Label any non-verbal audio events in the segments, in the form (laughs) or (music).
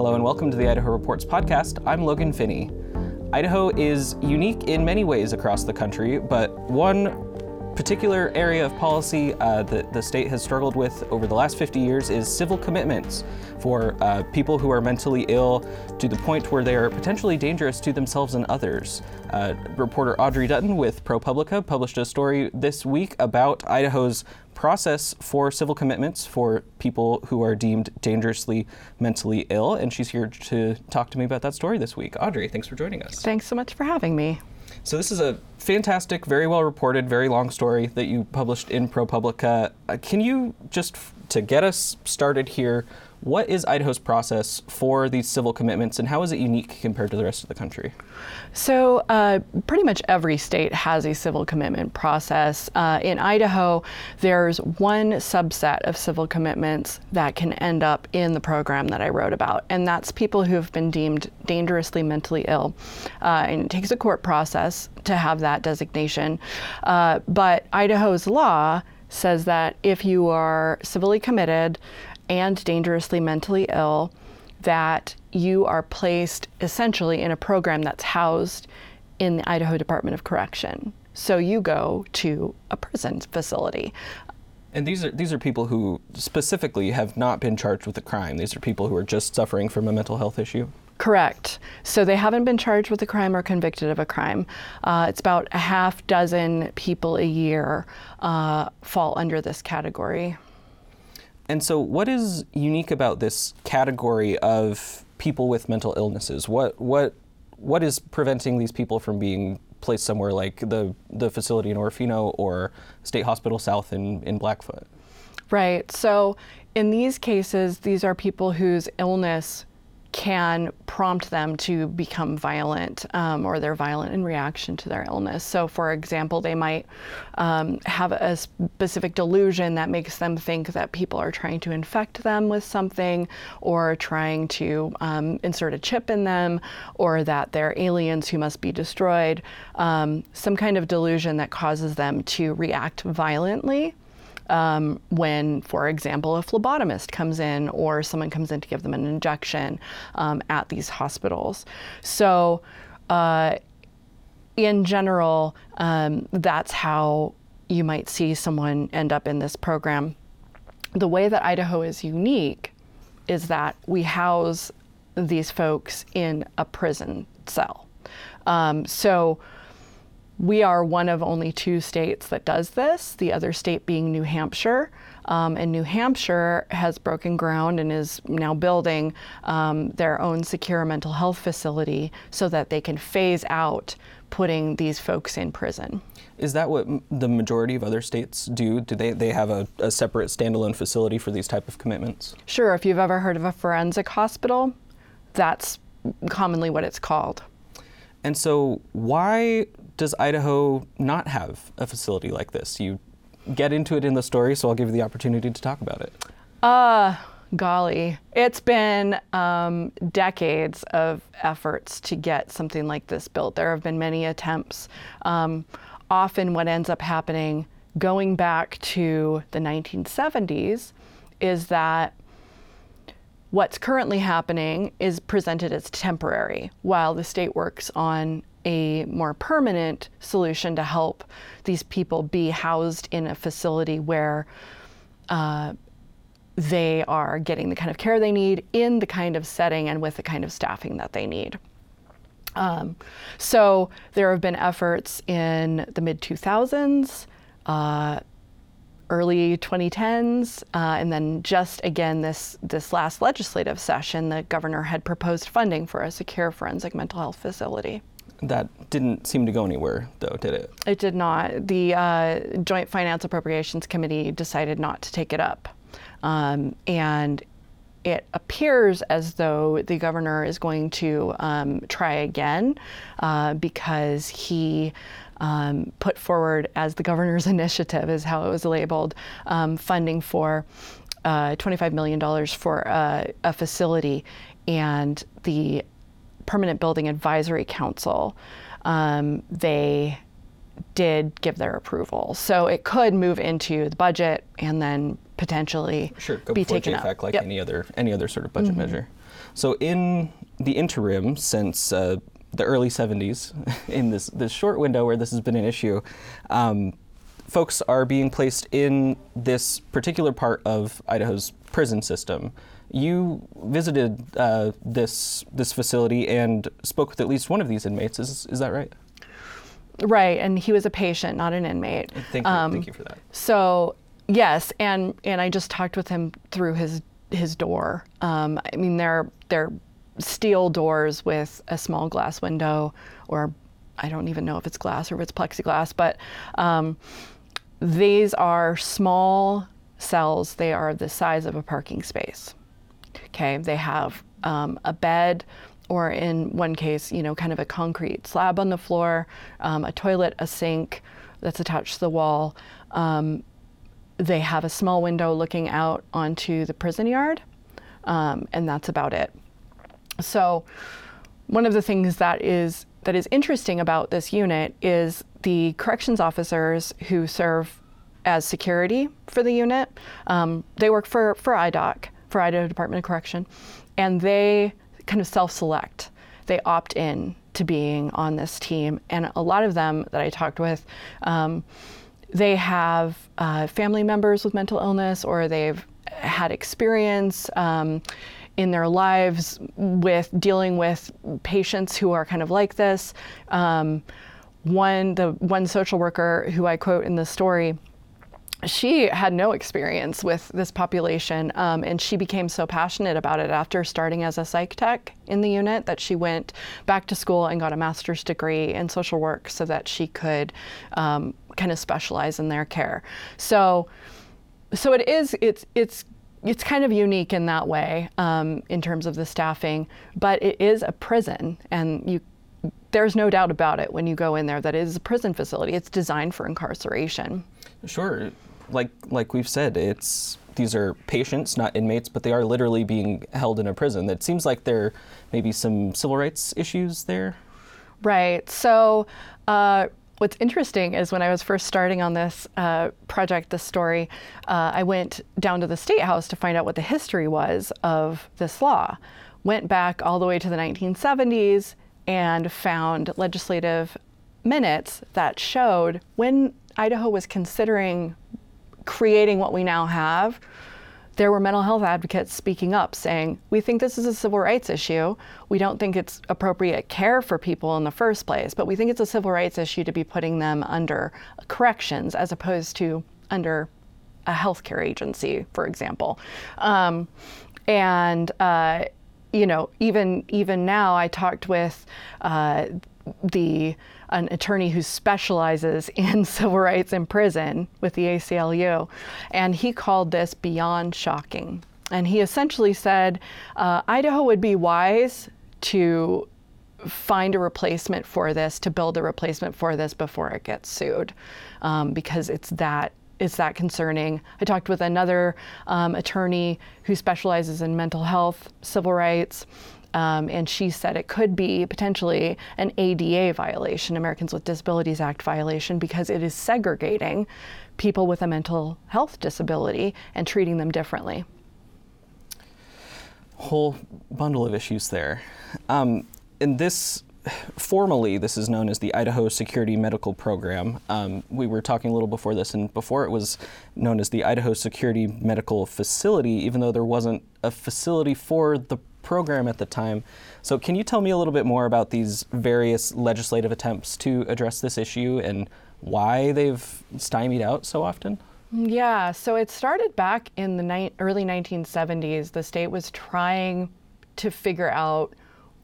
Hello and welcome to the Idaho Reports podcast. I'm Logan Finney. Idaho is unique in many ways across the country, but one particular area of policy uh, that the state has struggled with over the last 50 years is civil commitments for uh, people who are mentally ill to the point where they are potentially dangerous to themselves and others. Uh, reporter Audrey Dutton with ProPublica published a story this week about Idaho's process for civil commitments for people who are deemed dangerously mentally ill, and she's here to talk to me about that story this week. Audrey, thanks for joining us. Thanks so much for having me. So this is a fantastic, very well reported, very long story that you published in ProPublica. Uh, can you just, to get us started here, what is Idaho's process for these civil commitments and how is it unique compared to the rest of the country? So, uh, pretty much every state has a civil commitment process. Uh, in Idaho, there's one subset of civil commitments that can end up in the program that I wrote about, and that's people who have been deemed dangerously mentally ill. Uh, and it takes a court process to have that designation. Uh, but Idaho's law says that if you are civilly committed, and dangerously mentally ill, that you are placed essentially in a program that's housed in the Idaho Department of Correction. So you go to a prison facility. And these are these are people who specifically have not been charged with a crime. These are people who are just suffering from a mental health issue. Correct. So they haven't been charged with a crime or convicted of a crime. Uh, it's about a half dozen people a year uh, fall under this category. And so, what is unique about this category of people with mental illnesses? What what what is preventing these people from being placed somewhere like the the facility in Orofino or State Hospital South in, in Blackfoot? Right. So, in these cases, these are people whose illness can prompt them to become violent um, or they're violent in reaction to their illness. So, for example, they might um, have a specific delusion that makes them think that people are trying to infect them with something or trying to um, insert a chip in them or that they're aliens who must be destroyed. Um, some kind of delusion that causes them to react violently um, when, for example, a phlebotomist comes in or someone comes in to give them an injection um, at these hospitals. So, uh, in general, um, that's how you might see someone end up in this program. The way that Idaho is unique is that we house these folks in a prison cell. Um, so we are one of only two states that does this, the other state being New Hampshire. Um, and New Hampshire has broken ground and is now building um, their own secure mental health facility so that they can phase out putting these folks in prison. Is that what m- the majority of other states do? Do they, they have a, a separate standalone facility for these type of commitments? Sure. If you've ever heard of a forensic hospital, that's commonly what it's called. And so, why does Idaho not have a facility like this? You get into it in the story, so I'll give you the opportunity to talk about it. Uh, golly, it's been um, decades of efforts to get something like this built. There have been many attempts. Um, often, what ends up happening, going back to the 1970s, is that what's currently happening is presented as temporary while the state works on a more permanent solution to help these people be housed in a facility where uh, they are getting the kind of care they need in the kind of setting and with the kind of staffing that they need. Um, so there have been efforts in the mid 2000s, uh, early 2010s, uh, and then just again this this last legislative session, the governor had proposed funding for a secure forensic mental health facility. That didn't seem to go anywhere, though, did it? It did not. The uh, Joint Finance Appropriations Committee decided not to take it up. Um, and it appears as though the governor is going to um, try again uh, because he um, put forward as the governor's (laughs) initiative, is how it was labeled, um, funding for uh, $25 million for uh, a facility. And the Permanent Building Advisory Council, um, they did give their approval. So it could move into the budget and then potentially sure, go be taken JFAC up. like Yep. any other any other sort of budget Mm-hmm. measure. So, in the interim, since uh, the early 70s, (laughs) in this, this short window where this has been an issue, um, folks are being placed in this particular part of Idaho's prison system. You visited uh, this this facility and spoke with at least one of these inmates. Is is that right? Right, and he was a patient, not an inmate. Thank you. Um, thank you for that. So yes, and and I just talked with him through his his door. Um, I mean, they're they're steel doors with a small glass window, or I don't even know if it's glass or if it's plexiglass, but um, these are small cells. They are the size of a parking space. Okay, they have um, a bed, or in one case, you know, kind of a concrete slab on the floor, um, a toilet, a sink that's attached to the wall. Um, they have a small window looking out onto the prison yard, um, and that's about it. So, one of the things that is that is interesting about this unit is the corrections officers who serve as security for the unit. Um, they work for for IDOC, for Idaho Department of Correction, and they kind of self-select. They opt in to being on this team, and a lot of them that I talked with. Um, they have uh, family members with mental illness, or they've had experience um, in their lives with dealing with patients who are kind of like this. Um, one, the one social worker who I quote in the story, she had no experience with this population, um, and she became so passionate about it after starting as a psych tech in the unit that she went back to school and got a master's degree in social work so that she could um, kind of specialize in their care. So, so it is. It's it's it's kind of unique in that way um, in terms of the staffing, but it is a prison, and you there's no doubt about it when you go in there that it is a prison facility. It's designed for incarceration. Sure, like like we've said, it's these are patients, not inmates, but they are literally being held in a prison. It seems like there may be some civil rights issues there. Right. So. Uh, what's interesting is when I was first starting on this uh, project, this story, uh, I went down to the State House to find out what the history was of this law. Went back all the way to the 1970s and found legislative minutes that showed when Idaho was considering creating what we now have, there were mental health advocates speaking up saying, We think this is a civil rights issue. We don't think it's appropriate care for people in the first place, but we think it's a civil rights issue to be putting them under corrections as opposed to under a healthcare agency, for example. Um, and uh, you know, even even now, I talked with uh, the an attorney who specializes (laughs) in civil rights in prison with the ACLU, and he called this beyond shocking. And he essentially said uh, Idaho would be wise to find a replacement for this, to build a replacement for this before it gets sued, um, because it's that it's that concerning. I talked with another um, attorney who specializes in mental health, civil rights, um, and she said it could be potentially an ADA violation, Americans with Disabilities Act violation, because it is segregating people with a mental health disability and treating them differently. Whole bundle of issues there. Um, in this formally, this is known as the Idaho Security Medical Program. Um, we were talking a little before this, and before it was known as the Idaho Security Medical Facility, even though there wasn't a facility for the program at the time. So, can you tell me a little bit more about these various legislative attempts to address this issue and why they've stymied out so often? Yeah, so it started back in the ni- early 1970s. The state was trying to figure out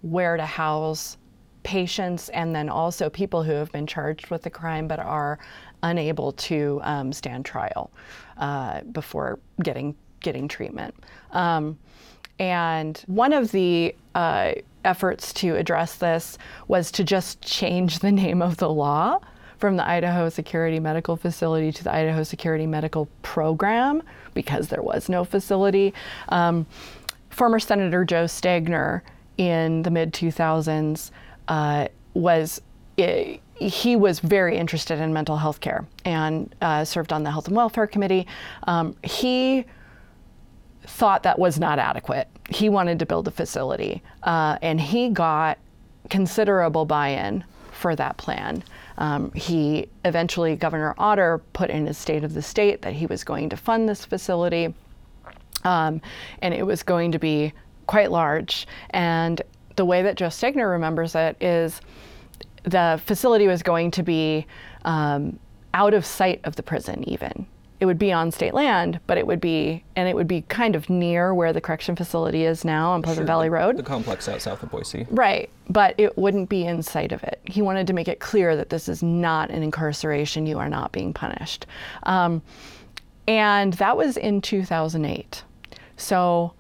where to house patients and then also people who have been charged with a crime but are unable to um, stand trial uh, before getting getting treatment. Um, and one of the uh, efforts to address this was to just change the name of the law from the Idaho Security Medical Facility to the Idaho Security Medical Program because there was no facility. Um, former Senator Joe Stegner in the mid 2000s uh, was. It, he was very interested in mental health care and uh, served on the Health and Welfare Committee. Um, he thought that was not adequate. He wanted to build a facility, uh, and he got considerable buy in for that plan. Um, he eventually, Governor Otter put in his state of the state that he was going to fund this facility, um, and it was going to be quite large. And the way that Joe Stegner remembers it is the facility was going to be um, out of sight of the prison, even it would be on state land, but it would be, and it would be kind of near where the correction facility is now on Pleasant Sure, Valley Road. The complex out south of Boise. Right, but it wouldn't be in sight of it. He wanted to make it clear that this is not an incarceration, you are not being punished. Um, and that was in 2008. So,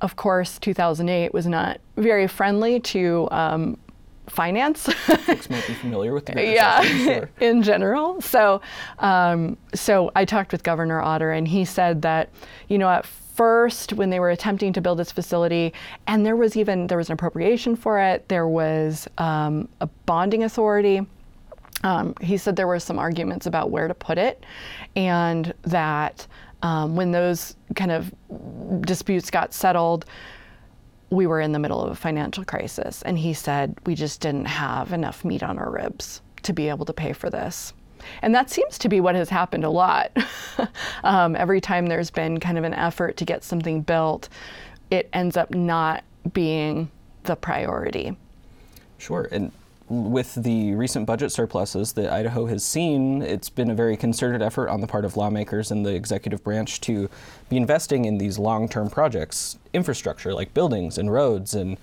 of course, 2008 was not very friendly to um, finance. Folks might be familiar with the yeah, sure. (laughs) in general. So, um, so I talked with Governor Otter, and he said that, you know, at first when they were attempting to build this facility, and there was even there was an appropriation for it, there was um, a bonding authority. Um, he said there were some arguments about where to put it, and that um, when those kind of disputes got settled, we were in the middle of a financial crisis. And he said we just didn't have enough meat on our ribs to be able to pay for this. And that seems to be what has happened a lot. (laughs) um, every time there's been kind of an effort to get something built, it ends up not being the priority. Sure. And with the recent budget surpluses that Idaho has seen, it's been a very concerted effort on the part of lawmakers and the executive branch to be investing in these long term projects, infrastructure like buildings and roads. And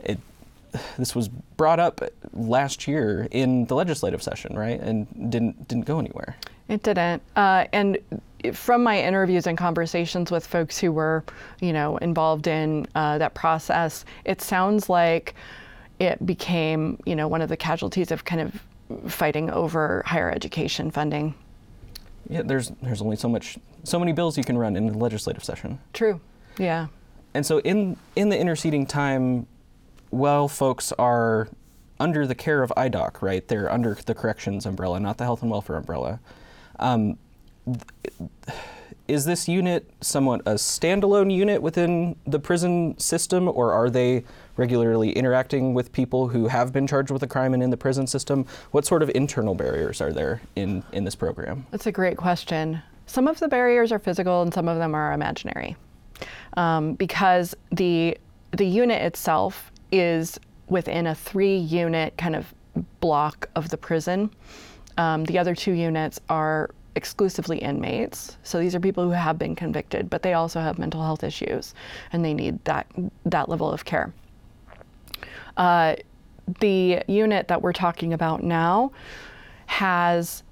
it, this was brought up last year in the legislative session, right? And didn't, didn't go anywhere. It didn't. Uh, and from my interviews and conversations with folks who were, you know, involved in uh, that process, it sounds like it became, you know, one of the casualties of kind of fighting over higher education funding. Yeah, there's, there's only so much, so many bills you can run in the legislative session. True. Yeah. And so in in the interceding time, while folks are under the care of IDOC, right? They're under the corrections umbrella, not the health and welfare umbrella. Um, th- is this unit somewhat a standalone unit within the prison system, or are they regularly interacting with people who have been charged with a crime and in the prison system? What sort of internal barriers are there in, in this program? That's a great question. Some of the barriers are physical and some of them are imaginary. Um, because the the unit itself is within a three unit kind of block of the prison. Um, the other two units are exclusively inmates. So these are people who have been convicted, but they also have mental health issues and they need that that level of care. Uh, the unit that we're talking about now has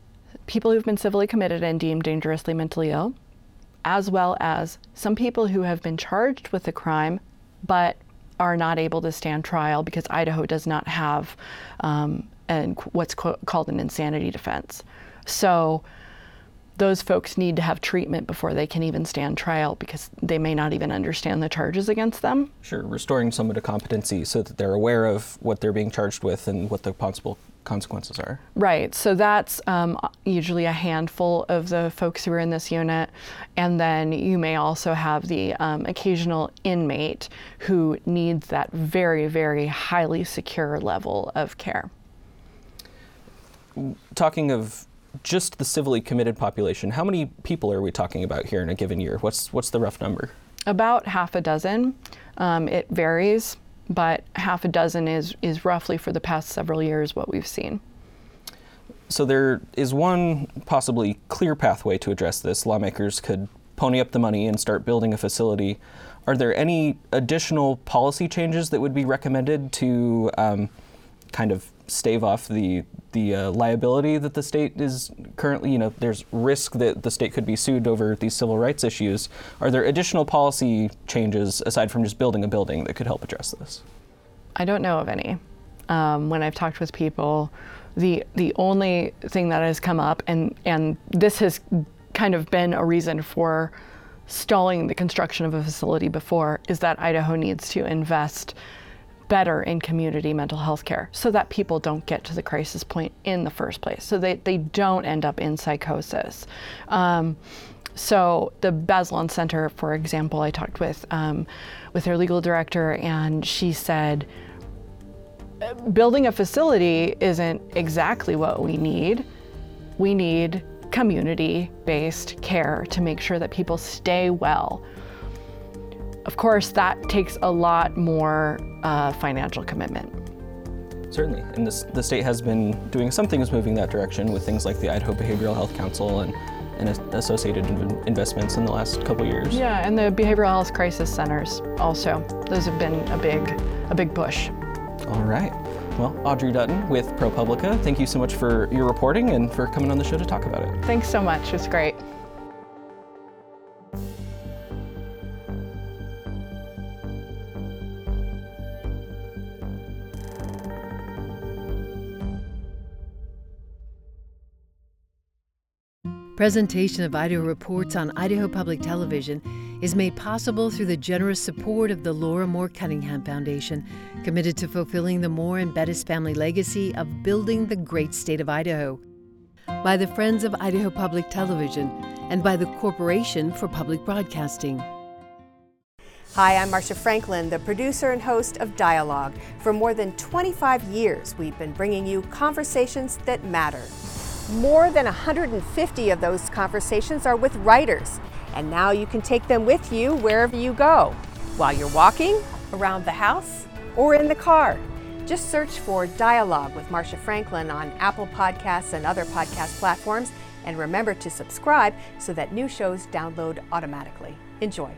people who've been civilly committed and deemed dangerously mentally ill, as well as some people who have been charged with a crime but are not able to stand trial because Idaho does not have um, an, what's co- called an insanity defense. So those folks need to have treatment before they can even stand trial because they may not even understand the charges against them. Sure, restoring someone to competency so that they're aware of what they're being charged with and what the possible consequences are. Right. So that's um, usually a handful of the folks who are in this unit. And then you may also have the um, occasional inmate who needs that very, very highly secure level of care. Talking of just the civilly committed population, how many people are we talking about here in a given year? What's what's the rough number? About half a dozen. Um, it varies, but half a dozen is, is roughly for the past several years what we've seen. So there is one possibly clear pathway to address this. Lawmakers could pony up the money and start building a facility. Are there any additional policy changes that would be recommended to um, kind of stave off the the uh, liability that the state is currently? You know, there's risk that the state could be sued over these civil rights issues. Are there additional policy changes aside from just building a building that could help address this? I don't know of any. Um, when I've talked with people, the the only thing that has come up, and and this has kind of been a reason for stalling the construction of a facility before, is that Idaho needs to invest better in community mental health care so that people don't get to the crisis point in the first place, so they, they don't end up in psychosis. Um, So the Bazelon Center, for example, I talked with um, with their legal director, and she said, building a facility isn't exactly what we need. We need community-based care to make sure that people stay well. Of course, that takes a lot more uh, financial commitment. Certainly, and this, the state has been doing some things moving that direction with things like the Idaho Behavioral Health Council and and associated investments in the last couple years. Yeah, and the behavioral health crisis centers also. Those have been a big, a big push. All right. Well, Audrey Dutton with ProPublica, thank you so much for your reporting and for coming on the show to talk about it. Thanks so much. It was great. Presentation of Idaho Reports on Idaho Public Television is made possible through the generous support of the Laura Moore Cunningham Foundation, committed to fulfilling the Moore and Bettis family legacy of building the great state of Idaho, by the Friends of Idaho Public Television, and by the Corporation for Public Broadcasting. Hi, I'm Marcia Franklin, the producer and host of Dialogue. For more than 25 years, we've been bringing you conversations that matter. More than 150 of those conversations are with writers, and now you can take them with you wherever you go, while you're walking, around the house, or in the car. Just search for Dialogue with Marcia Franklin on Apple Podcasts and other podcast platforms, and remember to subscribe so that new shows download automatically. Enjoy.